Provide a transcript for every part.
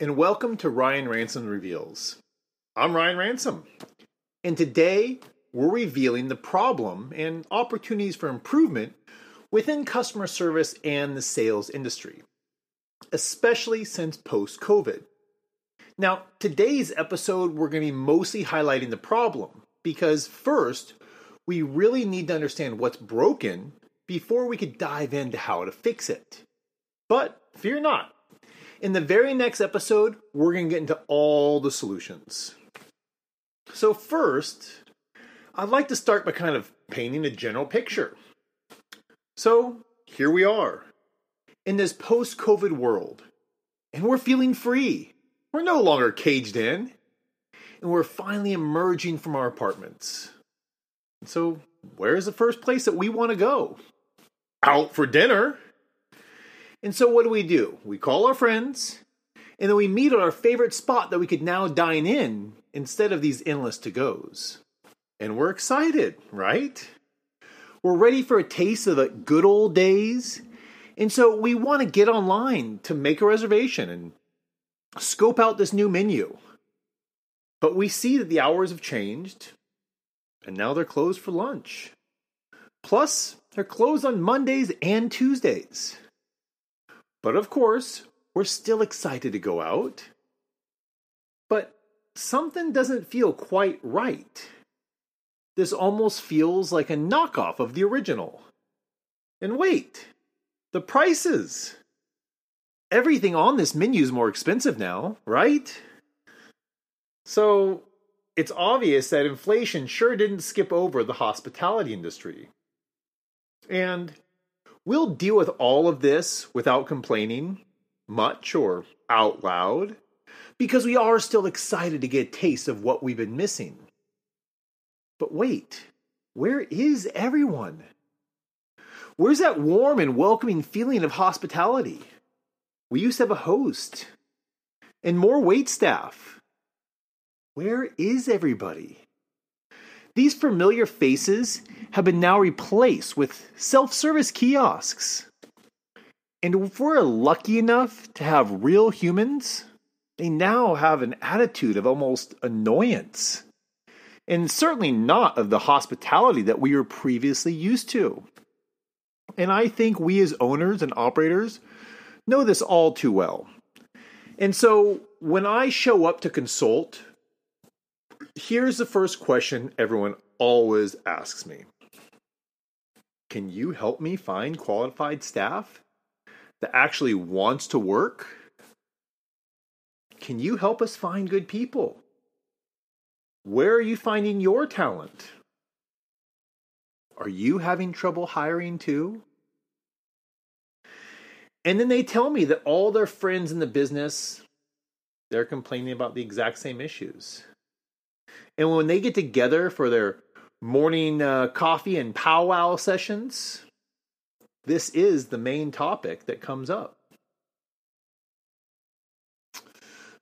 and welcome to Ryan Ransom Reveals. I'm Ryan Ransom, and today we're revealing the problem and opportunities for improvement within customer service and the sales industry, especially since post COVID. Now, today's episode, we're going to be mostly highlighting the problem because first, we really need to understand what's broken before we could dive into how to fix it. But fear not. In the very next episode, we're going to get into all the solutions. So, first, I'd like to start by kind of painting a general picture. So, here we are in this post COVID world, and we're feeling free. We're no longer caged in, and we're finally emerging from our apartments. So, where's the first place that we want to go? Out for dinner. And so, what do we do? We call our friends, and then we meet at our favorite spot that we could now dine in instead of these endless to goes. And we're excited, right? We're ready for a taste of the good old days. And so we want to get online to make a reservation and scope out this new menu. But we see that the hours have changed, and now they're closed for lunch. Plus, they're closed on Mondays and Tuesdays. But of course, we're still excited to go out. But something doesn't feel quite right. This almost feels like a knockoff of the original. And wait, the prices! Everything on this menu is more expensive now, right? So, it's obvious that inflation sure didn't skip over the hospitality industry. And we'll deal with all of this without complaining much or out loud because we are still excited to get a taste of what we've been missing. But wait, where is everyone? Where's that warm and welcoming feeling of hospitality? We used to have a host and more wait staff. Where is everybody? These familiar faces have been now replaced with self service kiosks. And if we're lucky enough to have real humans, they now have an attitude of almost annoyance. And certainly not of the hospitality that we were previously used to. And I think we as owners and operators know this all too well. And so when I show up to consult, here's the first question everyone always asks me Can you help me find qualified staff that actually wants to work? Can you help us find good people? Where are you finding your talent? Are you having trouble hiring too? And then they tell me that all their friends in the business they're complaining about the exact same issues. And when they get together for their morning uh, coffee and powwow sessions, this is the main topic that comes up.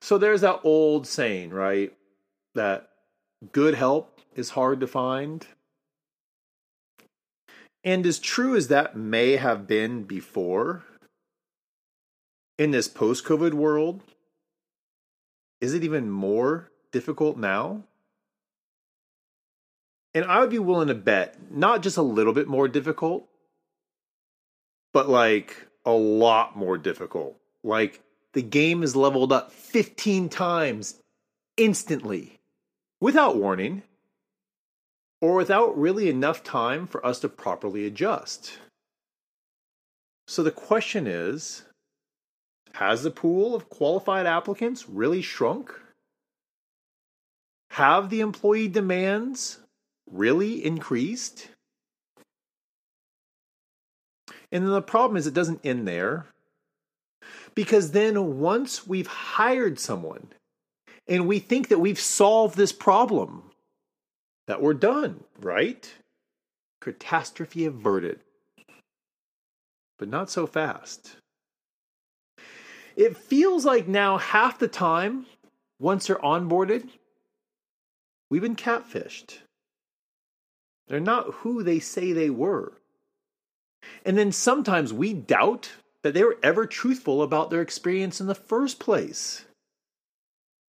So there's that old saying, right? That good help is hard to find. And as true as that may have been before, in this post COVID world, is it even more difficult now? And I would be willing to bet not just a little bit more difficult, but like a lot more difficult. Like the game is leveled up 15 times instantly without warning or without really enough time for us to properly adjust. So the question is has the pool of qualified applicants really shrunk? Have the employee demands really increased? And then the problem is it doesn't end there. Because then once we've hired someone and we think that we've solved this problem, that we're done, right? Catastrophe averted. But not so fast. It feels like now half the time, once they're onboarded, we've been catfished. They're not who they say they were. And then sometimes we doubt that they were ever truthful about their experience in the first place.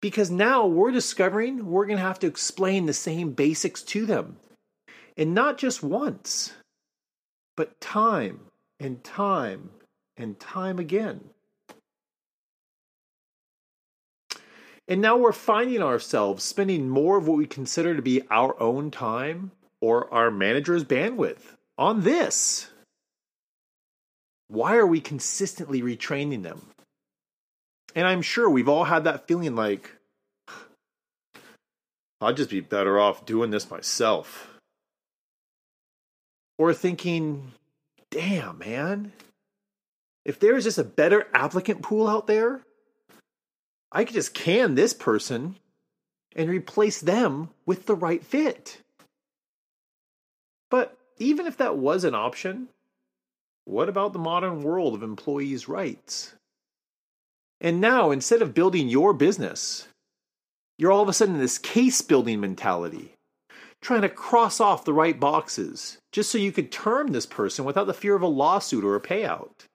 Because now we're discovering we're going to have to explain the same basics to them. And not just once, but time and time and time again. And now we're finding ourselves spending more of what we consider to be our own time or our manager's bandwidth on this. Why are we consistently retraining them? And I'm sure we've all had that feeling like, I'd just be better off doing this myself. Or thinking, damn, man, if there's just a better applicant pool out there, I could just can this person and replace them with the right fit. Even if that was an option, what about the modern world of employees' rights? And now, instead of building your business, you're all of a sudden in this case building mentality, trying to cross off the right boxes just so you could term this person without the fear of a lawsuit or a payout.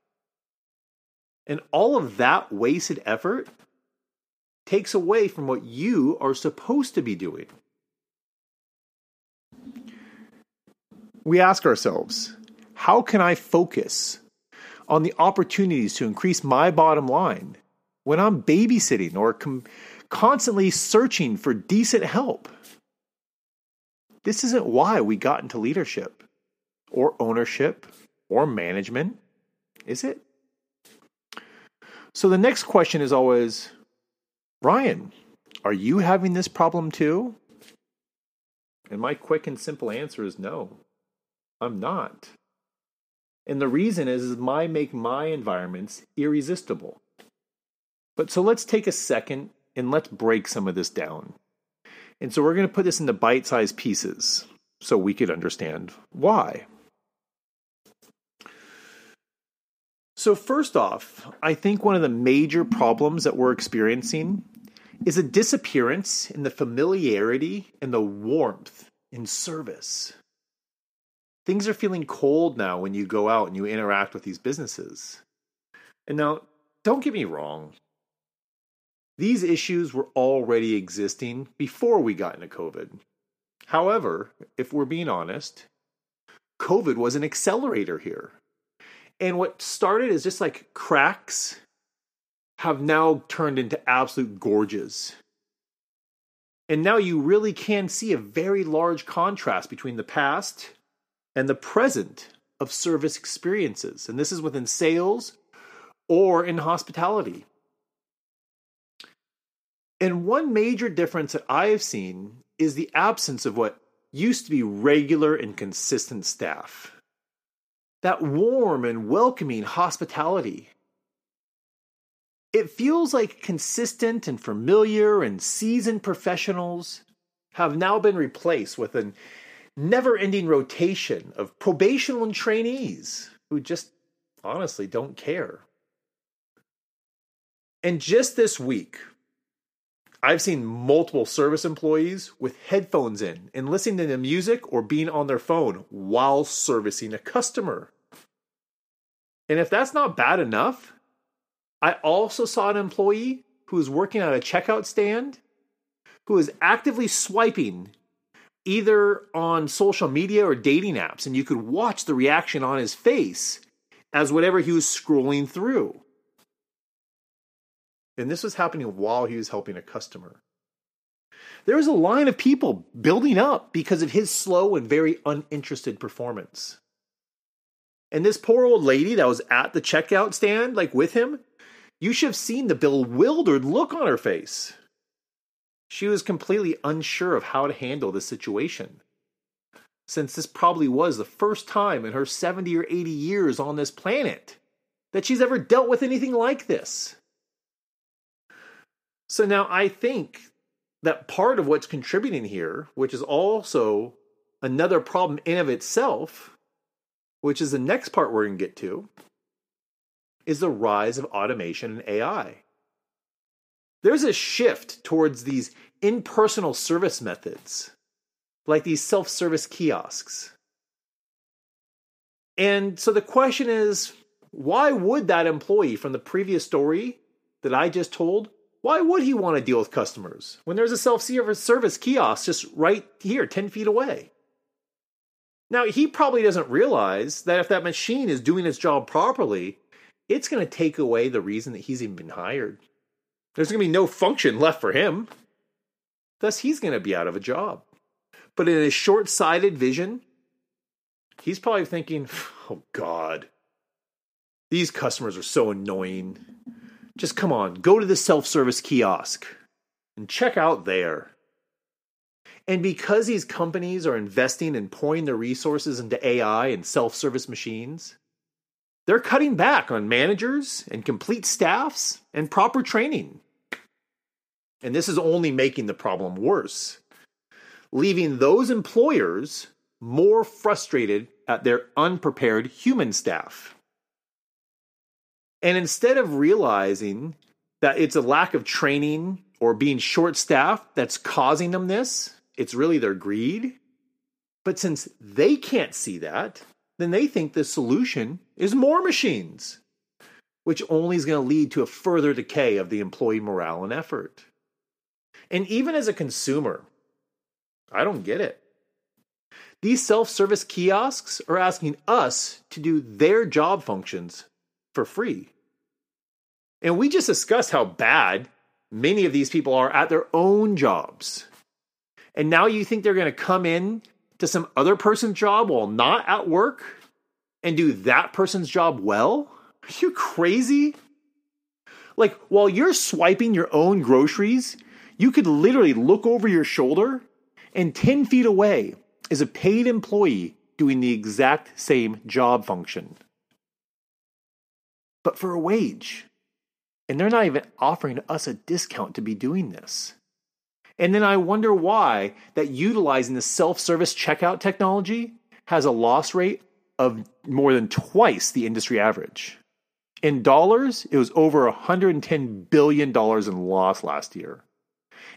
And all of that wasted effort takes away from what you are supposed to be doing. We ask ourselves, how can I focus on the opportunities to increase my bottom line when I'm babysitting or com- constantly searching for decent help? This isn't why we got into leadership or ownership or management, is it? So the next question is always Ryan, are you having this problem too? And my quick and simple answer is no, I'm not. And the reason is, is my make my environments irresistible. But so let's take a second and let's break some of this down. And so we're going to put this into bite sized pieces so we could understand why. So, first off, I think one of the major problems that we're experiencing is a disappearance in the familiarity and the warmth in service. Things are feeling cold now when you go out and you interact with these businesses. And now, don't get me wrong, these issues were already existing before we got into COVID. However, if we're being honest, COVID was an accelerator here. And what started as just like cracks have now turned into absolute gorges. And now you really can see a very large contrast between the past and the present of service experiences. And this is within sales or in hospitality. And one major difference that I have seen is the absence of what used to be regular and consistent staff that warm and welcoming hospitality. It feels like consistent and familiar and seasoned professionals have now been replaced with a never ending rotation of probational and trainees who just honestly don't care. And just this week, I've seen multiple service employees with headphones in and listening to music or being on their phone while servicing a customer. And if that's not bad enough, I also saw an employee who was working at a checkout stand who was actively swiping either on social media or dating apps, and you could watch the reaction on his face as whatever he was scrolling through. And this was happening while he was helping a customer. There was a line of people building up because of his slow and very uninterested performance. And this poor old lady that was at the checkout stand, like with him, you should have seen the bewildered look on her face. She was completely unsure of how to handle the situation. Since this probably was the first time in her 70 or 80 years on this planet that she's ever dealt with anything like this. So now I think that part of what's contributing here, which is also another problem in of itself, which is the next part we're going to get to, is the rise of automation and AI. There's a shift towards these impersonal service methods, like these self service kiosks. And so the question is why would that employee from the previous story that I just told why would he want to deal with customers when there's a self service kiosk just right here, 10 feet away? Now, he probably doesn't realize that if that machine is doing its job properly, it's going to take away the reason that he's even been hired. There's going to be no function left for him. Thus, he's going to be out of a job. But in his short sighted vision, he's probably thinking, oh, God, these customers are so annoying. Just come on, go to the self service kiosk and check out there. And because these companies are investing and pouring their resources into AI and self service machines, they're cutting back on managers and complete staffs and proper training. And this is only making the problem worse, leaving those employers more frustrated at their unprepared human staff. And instead of realizing that it's a lack of training or being short staffed that's causing them this, it's really their greed. But since they can't see that, then they think the solution is more machines, which only is going to lead to a further decay of the employee morale and effort. And even as a consumer, I don't get it. These self service kiosks are asking us to do their job functions for free. And we just discussed how bad many of these people are at their own jobs. And now you think they're going to come in to some other person's job while not at work and do that person's job well? Are you crazy? Like, while you're swiping your own groceries, you could literally look over your shoulder, and 10 feet away is a paid employee doing the exact same job function. But for a wage. And they're not even offering us a discount to be doing this. And then I wonder why that utilizing the self service checkout technology has a loss rate of more than twice the industry average. In dollars, it was over $110 billion in loss last year.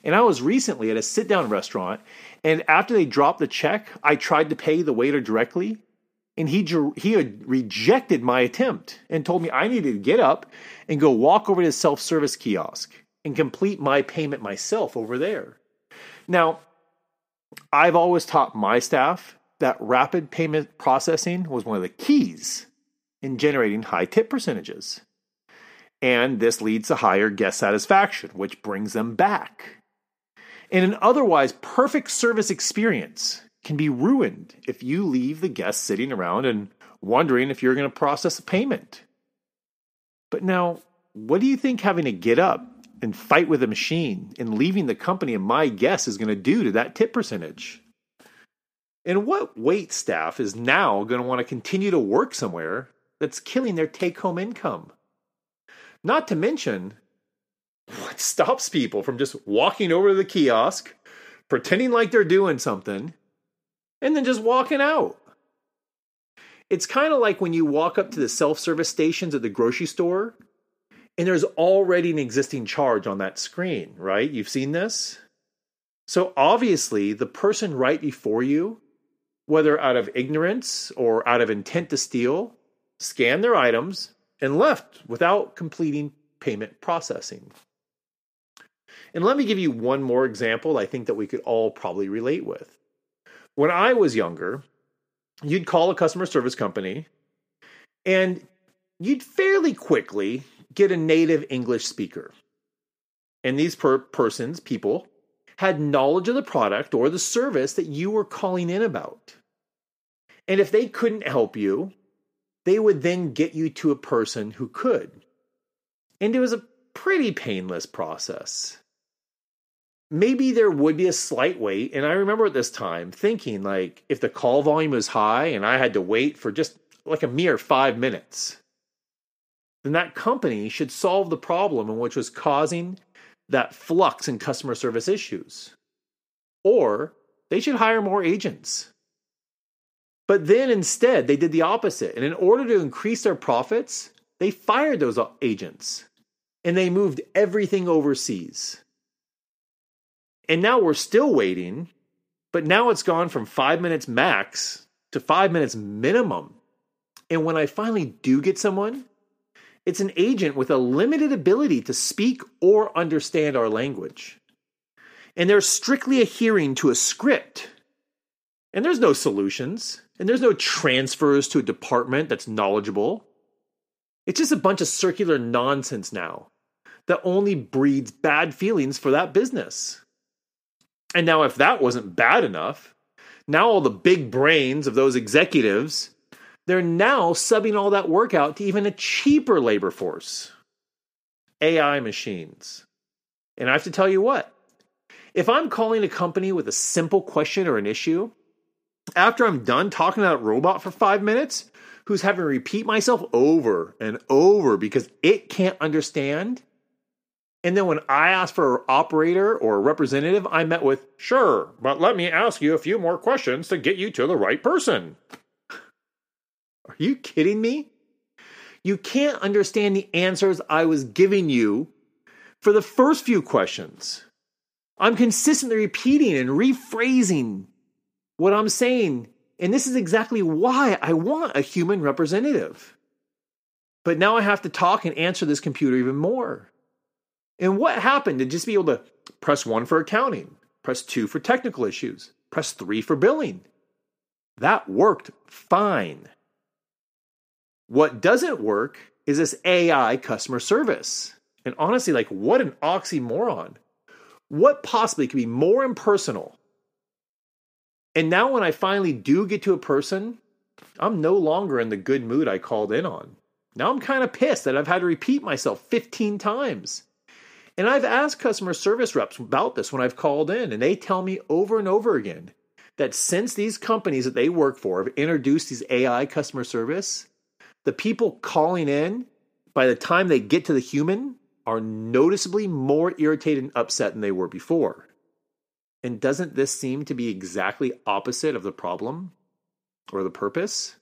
And I was recently at a sit down restaurant, and after they dropped the check, I tried to pay the waiter directly, and he, he had rejected my attempt and told me I needed to get up and go walk over to the self service kiosk and complete my payment myself over there. Now, I've always taught my staff that rapid payment processing was one of the keys in generating high tip percentages. And this leads to higher guest satisfaction, which brings them back. And an otherwise perfect service experience can be ruined if you leave the guest sitting around and wondering if you're going to process a payment. But now, what do you think having to get up and fight with a machine and leaving the company and my guest is going to do to that tip percentage? And what wait staff is now going to want to continue to work somewhere that's killing their take home income? Not to mention, what stops people from just walking over to the kiosk, pretending like they're doing something, and then just walking out? It's kind of like when you walk up to the self service stations at the grocery store and there's already an existing charge on that screen, right? You've seen this? So obviously, the person right before you, whether out of ignorance or out of intent to steal, scanned their items and left without completing payment processing. And let me give you one more example I think that we could all probably relate with. When I was younger, you'd call a customer service company and you'd fairly quickly get a native English speaker. And these per- persons, people, had knowledge of the product or the service that you were calling in about. And if they couldn't help you, they would then get you to a person who could. And it was a pretty painless process maybe there would be a slight wait. And I remember at this time thinking, like, if the call volume was high and I had to wait for just like a mere five minutes, then that company should solve the problem in which was causing that flux in customer service issues. Or they should hire more agents. But then instead, they did the opposite. And in order to increase their profits, they fired those agents and they moved everything overseas. And now we're still waiting, but now it's gone from five minutes max to five minutes minimum. And when I finally do get someone, It's an agent with a limited ability to speak or understand our language. And they're strictly adhering to a script. And there's no solutions, and there's no transfers to a department that's knowledgeable. It's just a bunch of circular nonsense now that only breeds bad feelings for that business. And now, if that wasn't bad enough, now all the big brains of those executives they're now subbing all that work out to even a cheaper labor force AI machines. And I have to tell you what, if I'm calling a company with a simple question or an issue, after I'm done talking to that robot for five minutes, who's having to repeat myself over and over because it can't understand. And then when I asked for an operator or a representative, I met with, sure, but let me ask you a few more questions to get you to the right person. Are you kidding me? You can't understand the answers I was giving you for the first few questions. I'm consistently repeating and rephrasing what I'm saying. And this is exactly why I want a human representative. But now I have to talk and answer this computer even more. And what happened to just be able to press one for accounting, press two for technical issues, press three for billing? That worked fine. What doesn't work is this AI customer service. And honestly, like, what an oxymoron. What possibly could be more impersonal? And now, when I finally do get to a person, I'm no longer in the good mood I called in on. Now I'm kind of pissed that I've had to repeat myself 15 times. And I've asked customer service reps about this when I've called in, and they tell me over and over again that since these companies that they work for have introduced these AI customer service, the people calling in, by the time they get to the human, are noticeably more irritated and upset than they were before. And doesn't this seem to be exactly opposite of the problem or the purpose?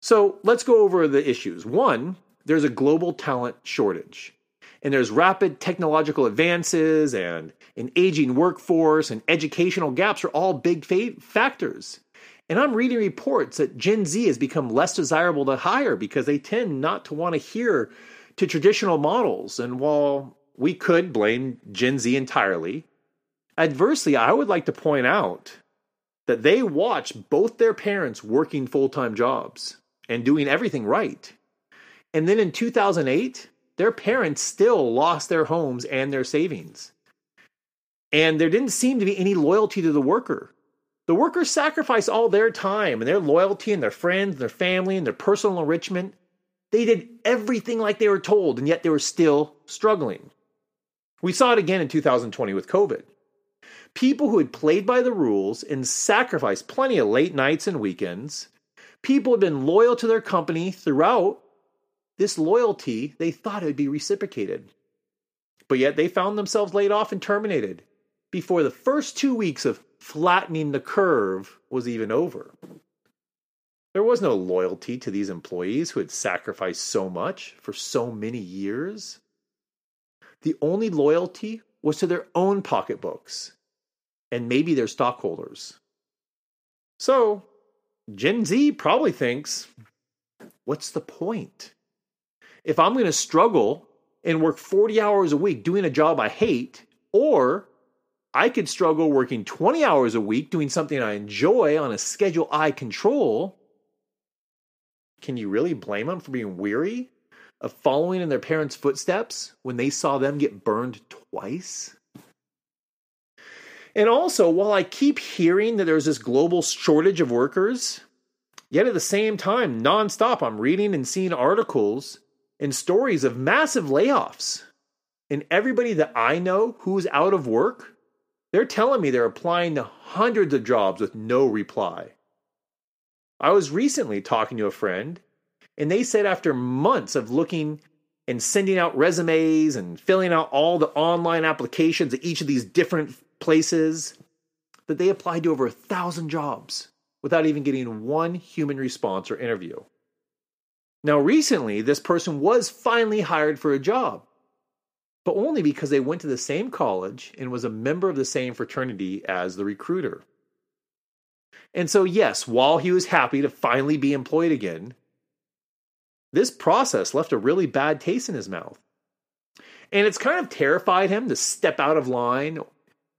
So let's go over the issues. One, there's a global talent shortage. And there's rapid technological advances and an aging workforce and educational gaps are all big factors. And I'm reading reports that Gen Z has become less desirable to hire because they tend not to want to hear to traditional models. And while we could blame Gen Z entirely, adversely, I would like to point out that they watch both their parents working full time jobs and doing everything right. And then in 2008, their parents still lost their homes and their savings. And there didn't seem to be any loyalty to the worker. The workers sacrificed all their time and their loyalty and their friends, and their family, and their personal enrichment. They did everything like they were told, and yet they were still struggling. We saw it again in 2020 with COVID. People who had played by the rules and sacrificed plenty of late nights and weekends, people who had been loyal to their company throughout this loyalty, they thought would be reciprocated. But yet they found themselves laid off and terminated before the first two weeks of flattening the curve was even over. There was no loyalty to these employees who had sacrificed so much for so many years. The only loyalty was to their own pocketbooks and maybe their stockholders. So, Gen Z probably thinks, what's the point? If I'm going to struggle and work 40 hours a week doing a job I hate, or I could struggle working 20 hours a week doing something I enjoy on a schedule I control. Can you really blame them for being weary of following in their parents' footsteps when they saw them get burned twice? And also, while I keep hearing that there's this global shortage of workers, yet at the same time, nonstop, I'm reading and seeing articles and stories of massive layoffs. And everybody that I know who's out of work they're telling me they're applying to hundreds of jobs with no reply. I was recently talking to a friend, and they said after months of looking and sending out resumes and filling out all the online applications at each of these different places, that they applied to over a thousand jobs without even getting one human response or interview. Now, recently, this person was finally hired for a job but only because they went to the same college and was a member of the same fraternity as the recruiter. And so, yes, while he was happy to finally be employed again, this process left a really bad taste in his mouth. And it's kind of terrified him to step out of line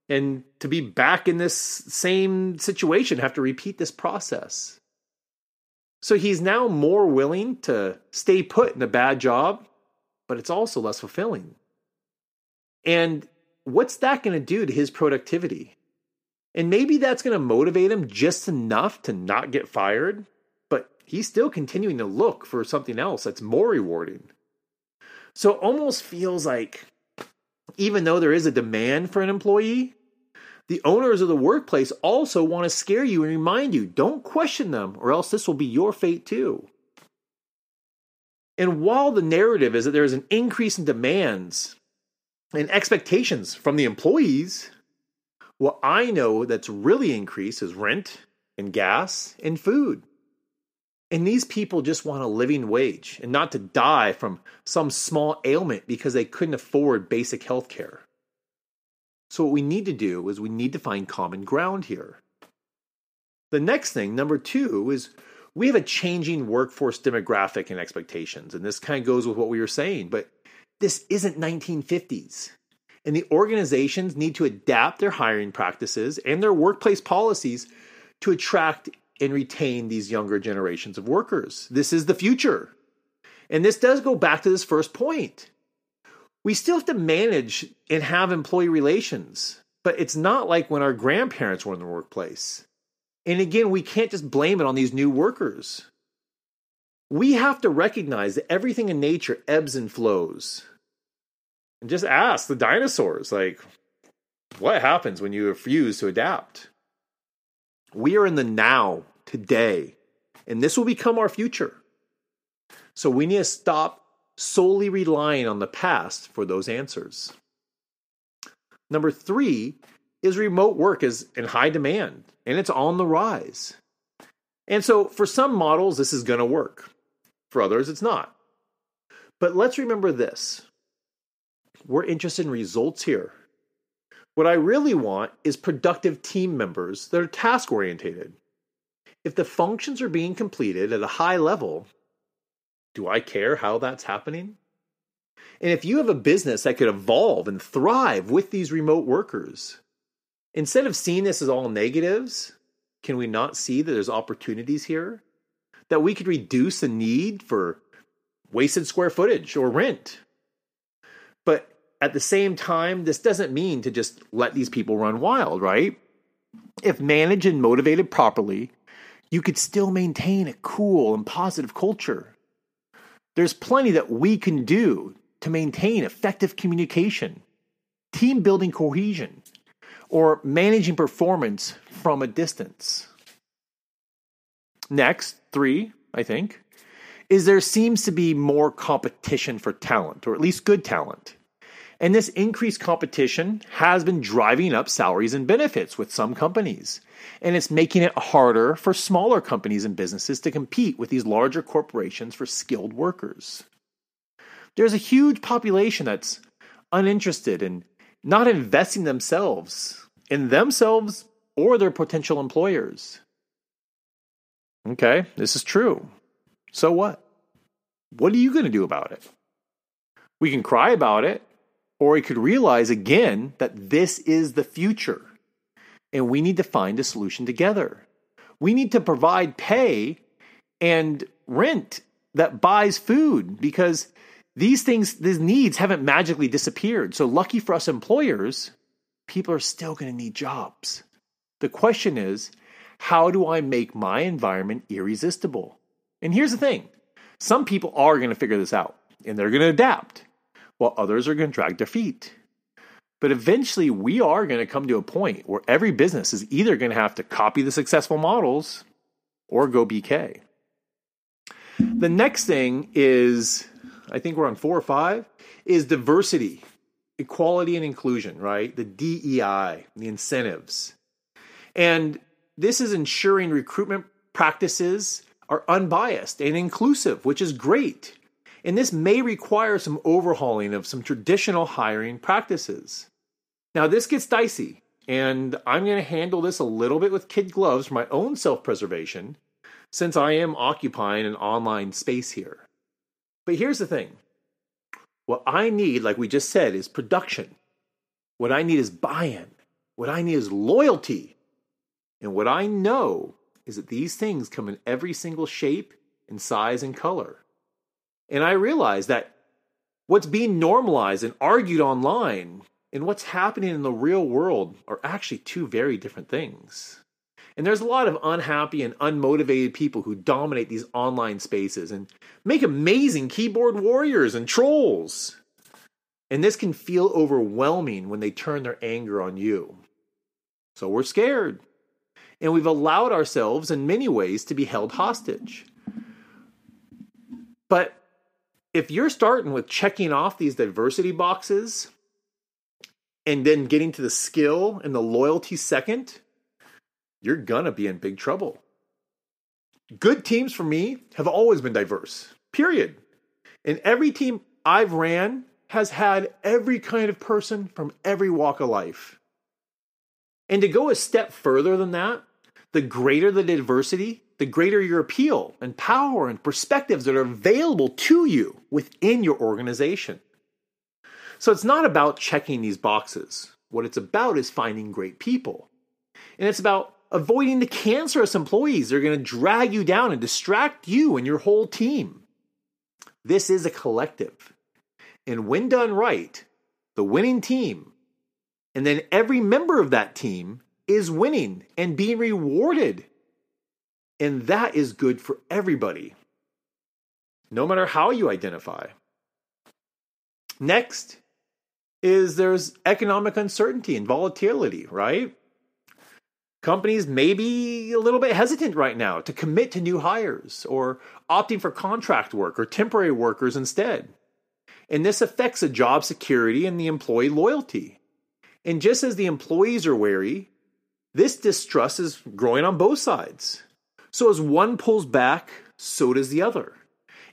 and to be back in this same situation, have to repeat this process. So he's now more willing to stay put in a bad job, but it's also less fulfilling. And what's that going to do to his productivity? And maybe that's going to motivate him just enough to not get fired, but he's still continuing to look for something else that's more rewarding. So it almost feels like even though there is a demand for an employee, the owners of the workplace also want to scare you and remind you don't question them, or else this will be your fate too. And while the narrative is that there is an increase in demands and expectations from the employees, what I know that's really increased is rent and gas and food. And these people just want a living wage and not to die from some small ailment because they couldn't afford basic health care. So, what we need to do is we need to find common ground here. The next thing, number two, is we have a changing workforce demographic and expectations. And this kind of goes with what we were saying, but this isn't 1950s. And the organizations need to adapt their hiring practices and their workplace policies to attract and retain these younger generations of workers. This is the future. And this does go back to this first point. We still have to manage and have employee relations, but it's not like when our grandparents were in the workplace. And again, we can't just blame it on these new workers. We have to recognize that everything in nature ebbs and flows. And just ask the dinosaurs, like, what happens when you refuse to adapt? We are in the now, today, and this will become our future. So we need to stop solely relying on the past for those answers. Number three is remote work is in high demand and it's on the rise. And so for some models, this is going to work. For others, it's not. But let's remember this we're interested in results here. What I really want is productive team members that are task oriented. If the functions are being completed at a high level, do I care how that's happening? And if you have a business that could evolve and thrive with these remote workers, instead of seeing this as all negatives, can we not see that there's opportunities here? That we could reduce the need for wasted square footage or rent. But at the same time, this doesn't mean to just let these people run wild, right? If managed and motivated properly, you could still maintain a cool and positive culture. There's plenty that we can do to maintain effective communication, team building cohesion, or managing performance from a distance. Next, three, I think, is there seems to be more competition for talent, or at least good talent. And this increased competition has been driving up salaries and benefits with some companies. And it's making it harder for smaller companies and businesses to compete with these larger corporations for skilled workers. There's a huge population that's uninterested in not investing themselves in themselves or their potential employers. Okay, this is true. So what? What are you going to do about it? We can cry about it or he could realize again that this is the future and we need to find a solution together. We need to provide pay and rent that buys food because these things, these needs haven't magically disappeared. So, lucky for us employers, people are still going to need jobs. The question is, how do I make my environment irresistible? And here's the thing some people are going to figure this out and they're going to adapt while others are going to drag their feet. But eventually, we are going to come to a point where every business is either going to have to copy the successful models or go BK. The next thing is, I think we're on four or five, is diversity, equality, and inclusion, right? The DEI, the incentives. And this is ensuring recruitment practices are unbiased and inclusive, which is great and this may require some overhauling of some traditional hiring practices. Now, this gets dicey, and I'm going to handle this a little bit with kid gloves for my own self preservation, since I am occupying an online space here. But here's the thing what I need, like we just said, is production. What I need is buy in. What I need is loyalty. And what I know is that these things come in every single shape and size and color. And I realize that what's being normalized and argued online and what's happening in the real world are actually two very different things. And there's a lot of unhappy and unmotivated people who dominate these online spaces and make amazing keyboard warriors and trolls. And this can feel overwhelming when they turn their anger on you. So we're scared. And we've allowed ourselves, in many ways, to be held hostage. But if you're starting with checking off these diversity boxes and then getting to the skill and the loyalty second, you're gonna be in big trouble. Good teams for me have always been diverse, period. And every team I've ran has had every kind of person from every walk of life. And to go a step further than that, the greater the diversity, the greater your appeal and power and perspectives that are available to you within your organization. So it's not about checking these boxes. What it's about is finding great people. And it's about avoiding the cancerous employees that are going to drag you down and distract you and your whole team. This is a collective. And when done right, the winning team, and then every member of that team is winning and being rewarded. And that is good for everybody, no matter how you identify. Next is there's economic uncertainty and volatility, right? companies may be a little bit hesitant right now to commit to new hires or opting for contract work or temporary workers instead. And this affects the job security and the employee loyalty. And just as the employees are wary, this distrust is growing on both sides. So as one pulls back, so does the other.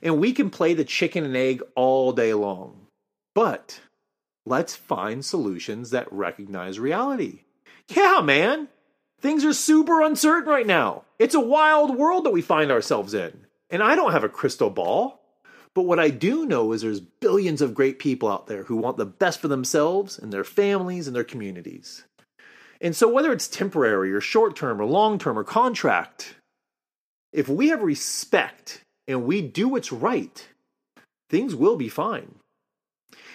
And we can play the chicken and egg all day long. But let's find solutions that recognize reality. Yeah, man, Things are super uncertain right now. It's a wild world that we find ourselves in. And I don't have a crystal ball. But what I do know is there's billions of great people out there who want the best for themselves and their families and their communities. And so, whether it's temporary or short term or long term or contract, if we have respect and we do what's right, things will be fine.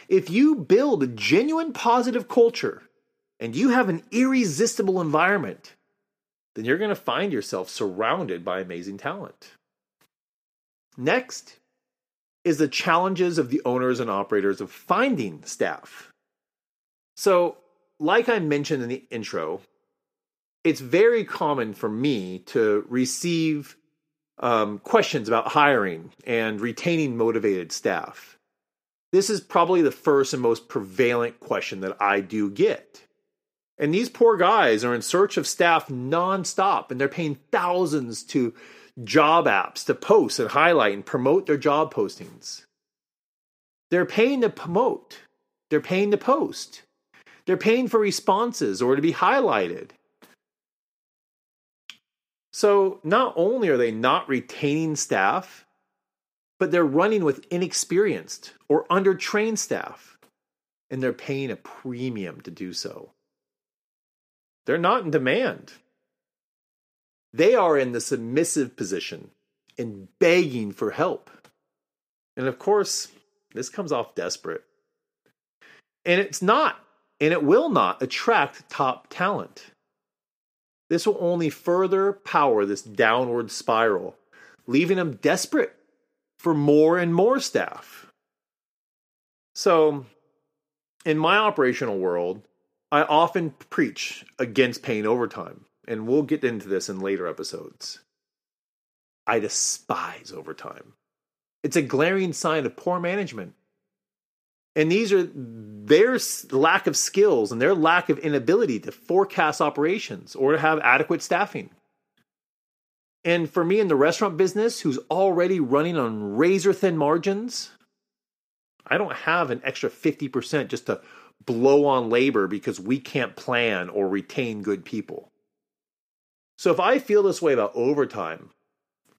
If you build a genuine positive culture and you have an irresistible environment, then you're going to find yourself surrounded by amazing talent. Next is the challenges of the owners and operators of finding staff. So, like I mentioned in the intro, it's very common for me to receive um, questions about hiring and retaining motivated staff. This is probably the first and most prevalent question that I do get. And these poor guys are in search of staff nonstop, and they're paying thousands to job apps to post and highlight and promote their job postings. They're paying to promote, they're paying to post, they're paying for responses or to be highlighted. So, not only are they not retaining staff, but they're running with inexperienced or undertrained staff, and they're paying a premium to do so. They're not in demand. They are in the submissive position and begging for help. And of course, this comes off desperate. And it's not, and it will not attract top talent. This will only further power this downward spiral, leaving them desperate for more and more staff. So, in my operational world, I often preach against paying overtime, and we'll get into this in later episodes. I despise overtime. It's a glaring sign of poor management. And these are their lack of skills and their lack of inability to forecast operations or to have adequate staffing. And for me in the restaurant business, who's already running on razor thin margins, I don't have an extra 50% just to blow on labor because we can't plan or retain good people. So if I feel this way about overtime,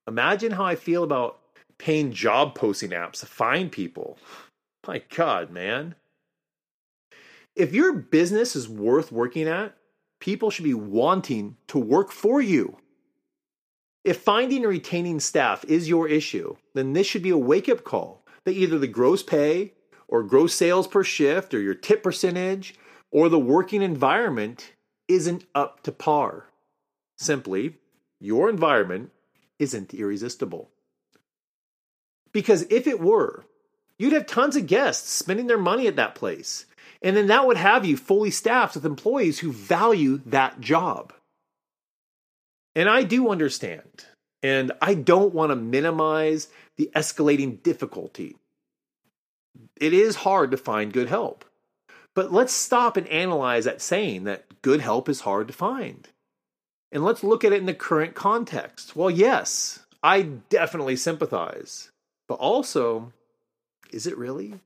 imagine how I feel about paying job posting apps to find people. My God, man. If your business is worth working at, people should be wanting to work for you. If finding and retaining staff is your issue, then this should be a wake up call that either the gross pay or gross sales per shift or your tip percentage or the working environment isn't up to par. Simply, your environment isn't irresistible. Because if it were, you'd have tons of guests spending their money at that place. And then that would have you fully staffed with employees who value that job. And I do understand, and I don't want to minimize the escalating difficulty. It is hard to find good help. But let's stop and analyze that saying that good help is hard to find. And let's look at it in the current context. Well, yes, I definitely sympathize. But also, is it really?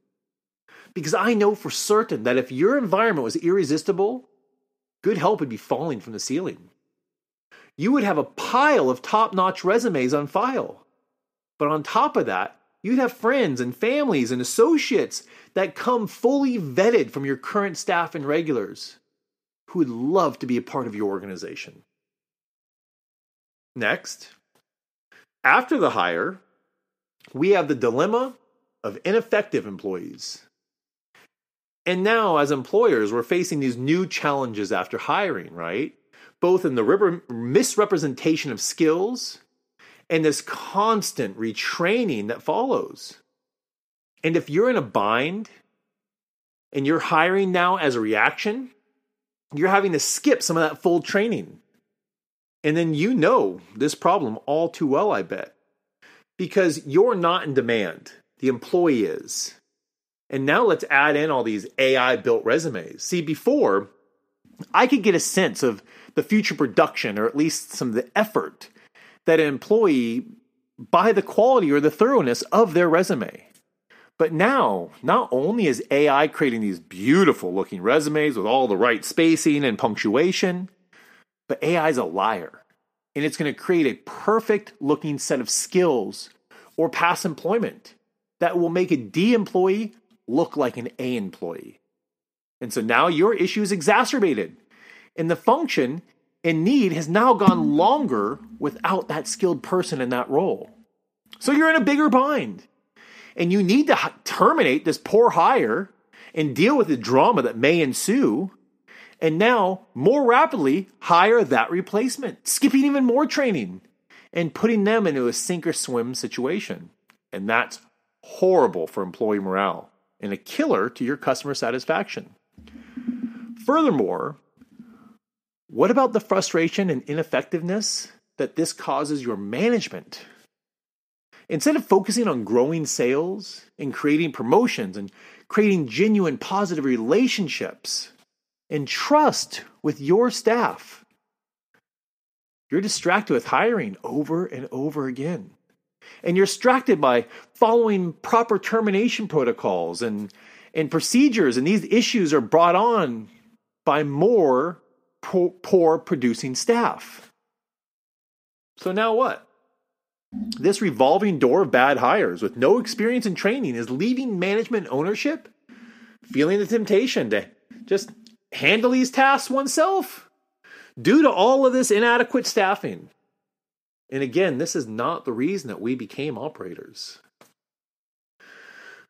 Because I know for certain that if your environment was irresistible, good help would be falling from the ceiling. You would have a pile of top notch resumes on file. But on top of that, you'd have friends and families and associates that come fully vetted from your current staff and regulars who would love to be a part of your organization. Next, after the hire, we have the dilemma of ineffective employees. And now, as employers, we're facing these new challenges after hiring, right? Both in the misrepresentation of skills and this constant retraining that follows. And if you're in a bind and you're hiring now as a reaction, you're having to skip some of that full training. And then you know this problem all too well, I bet, because you're not in demand. The employee is. And now let's add in all these AI built resumes. See, before, I could get a sense of the future production or at least some of the effort that an employee by the quality or the thoroughness of their resume. But now, not only is AI creating these beautiful looking resumes with all the right spacing and punctuation, but AI is a liar. And it's going to create a perfect looking set of skills or past employment that will make a D employee look like an A employee. And so now your issue is exacerbated. And the function and need has now gone longer without that skilled person in that role. So you're in a bigger bind. And you need to terminate this poor hire and deal with the drama that may ensue. And now, more rapidly, hire that replacement, skipping even more training and putting them into a sink or swim situation. And that's horrible for employee morale and a killer to your customer satisfaction. Furthermore, what about the frustration and ineffectiveness that this causes your management? Instead of focusing on growing sales and creating promotions and creating genuine positive relationships and trust with your staff, you're distracted with hiring over and over again and you're distracted by following proper termination protocols and, and procedures, and these issues are brought on by more poor, poor producing staff. So now what? This revolving door of bad hires with no experience and training is leaving management ownership feeling the temptation to just handle these tasks oneself due to all of this inadequate staffing. And again, this is not the reason that we became operators.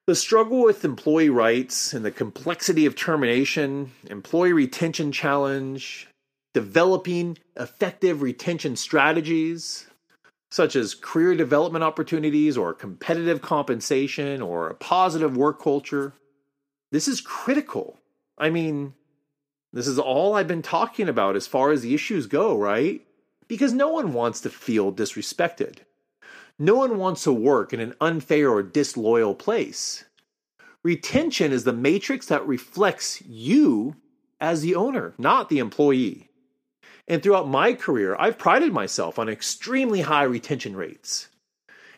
The struggle with employee rights and the complexity of termination, employee retention challenge, developing effective retention strategies, such as career development opportunities or competitive compensation or a positive work culture. This is critical. I mean, this is all I've been talking about as far as the issues go, right? Because no one wants to feel disrespected. No one wants to work in an unfair or disloyal place. Retention is the matrix that reflects you as the owner, not the employee. And throughout my career, I've prided myself on extremely high retention rates.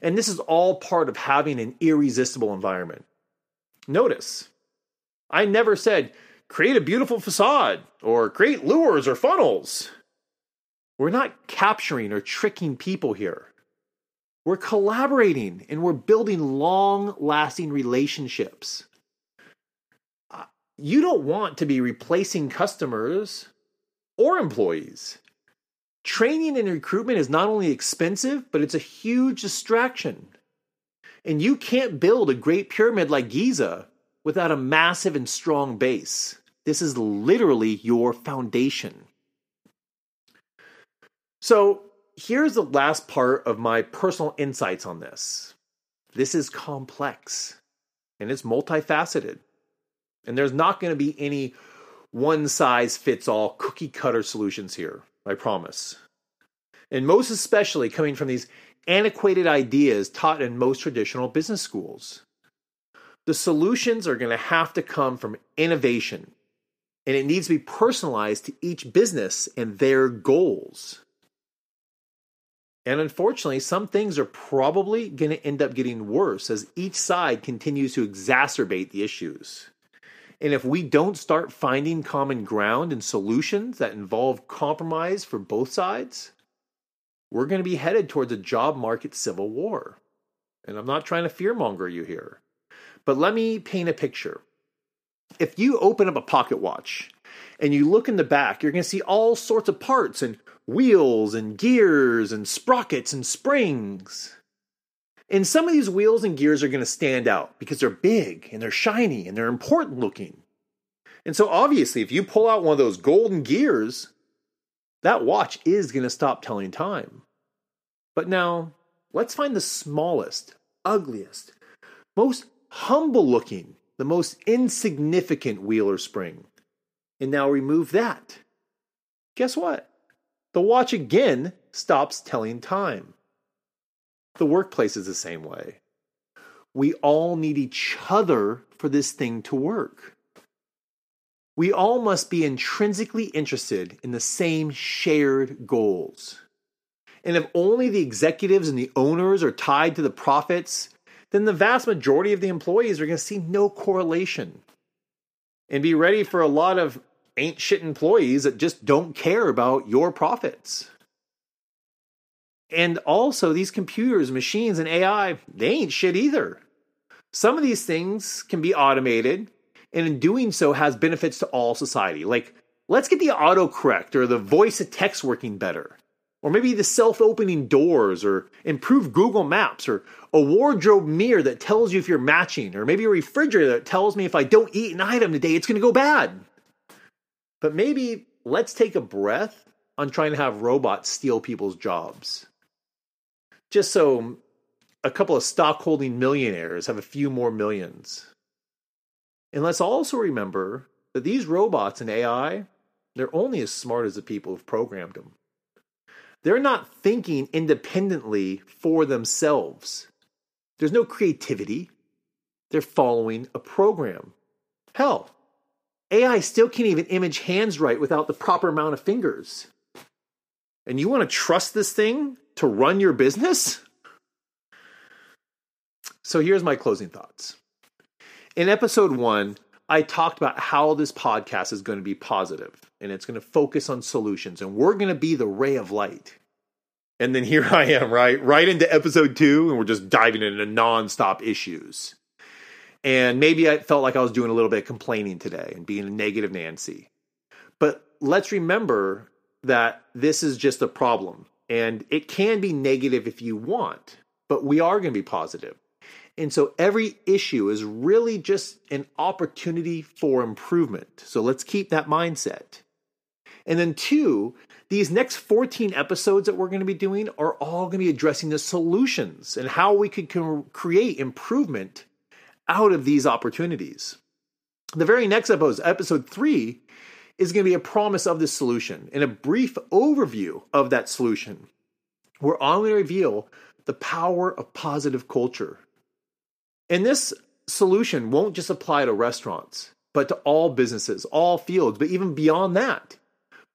And this is all part of having an irresistible environment. Notice, I never said, create a beautiful facade or create lures or funnels. We're not capturing or tricking people here. We're collaborating and we're building long lasting relationships. Uh, you don't want to be replacing customers or employees. Training and recruitment is not only expensive, but it's a huge distraction. And you can't build a great pyramid like Giza without a massive and strong base. This is literally your foundation. So, here's the last part of my personal insights on this. This is complex and it's multifaceted. And there's not going to be any one size fits all cookie cutter solutions here, I promise. And most especially coming from these antiquated ideas taught in most traditional business schools. The solutions are going to have to come from innovation, and it needs to be personalized to each business and their goals. And unfortunately, some things are probably going to end up getting worse as each side continues to exacerbate the issues. And if we don't start finding common ground and solutions that involve compromise for both sides, we're going to be headed towards a job market civil war. And I'm not trying to fearmonger you here, but let me paint a picture. If you open up a pocket watch and you look in the back, you're going to see all sorts of parts and wheels and gears and sprockets and springs. And some of these wheels and gears are going to stand out because they're big and they're shiny and they're important looking. And so, obviously, if you pull out one of those golden gears, that watch is going to stop telling time. But now, let's find the smallest, ugliest, most humble looking, the most insignificant wheel or spring. And now remove that. Guess what? The watch again stops telling time. The workplace is the same way. We all need each other for this thing to work. We all must be intrinsically interested in the same shared goals. And if only the executives and the owners are tied to the profits, then the vast majority of the employees are going to see no correlation. And be ready for a lot of ain't shit employees that just don't care about your profits. And also, these computers, machines, and AI, they ain't shit either. Some of these things can be automated, and in doing so, has benefits to all society. Like, let's get the autocorrect or the voice of text working better. Or maybe the self opening doors, or improve Google Maps, or a wardrobe mirror that tells you if you're matching, or maybe a refrigerator that tells me if I don't eat an item today, it's gonna go bad. But maybe let's take a breath on trying to have robots steal people's jobs. Just so a couple of stockholding millionaires have a few more millions. And let's also remember that these robots and AI, they're only as smart as the people who've programmed them. They're not thinking independently for themselves. There's no creativity. They're following a program. Hell, AI still can't even image hands right without the proper amount of fingers. And you want to trust this thing to run your business? So here's my closing thoughts. In episode one, I talked about how this podcast is going to be positive and it's going to focus on solutions and we're going to be the ray of light. And then here I am, right? Right into episode two, and we're just diving into nonstop issues. And maybe I felt like I was doing a little bit of complaining today and being a negative Nancy. But let's remember that this is just a problem. And it can be negative if you want, but we are going to be positive. And so every issue is really just an opportunity for improvement. So let's keep that mindset. And then, two, these next 14 episodes that we're going to be doing are all going to be addressing the solutions and how we could create improvement out of these opportunities. The very next episode, episode three, is going to be a promise of this solution and a brief overview of that solution, where I'm going to reveal the power of positive culture. And this solution won't just apply to restaurants, but to all businesses, all fields, but even beyond that.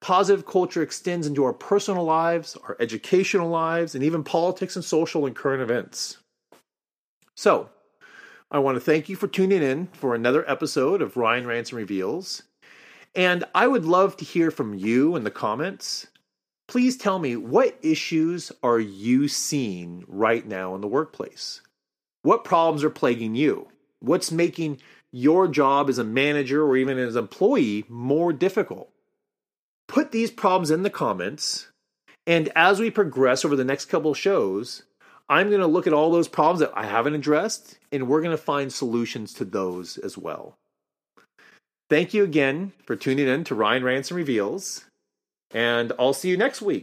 Positive culture extends into our personal lives, our educational lives, and even politics and social and current events. So, I want to thank you for tuning in for another episode of Ryan Ransom Reveals. And I would love to hear from you in the comments. please tell me what issues are you seeing right now in the workplace? What problems are plaguing you? What's making your job as a manager or even as an employee more difficult? Put these problems in the comments, and as we progress over the next couple shows, I'm going to look at all those problems that I haven't addressed, and we're going to find solutions to those as well. Thank you again for tuning in to Ryan Ransom Reveals, and I'll see you next week.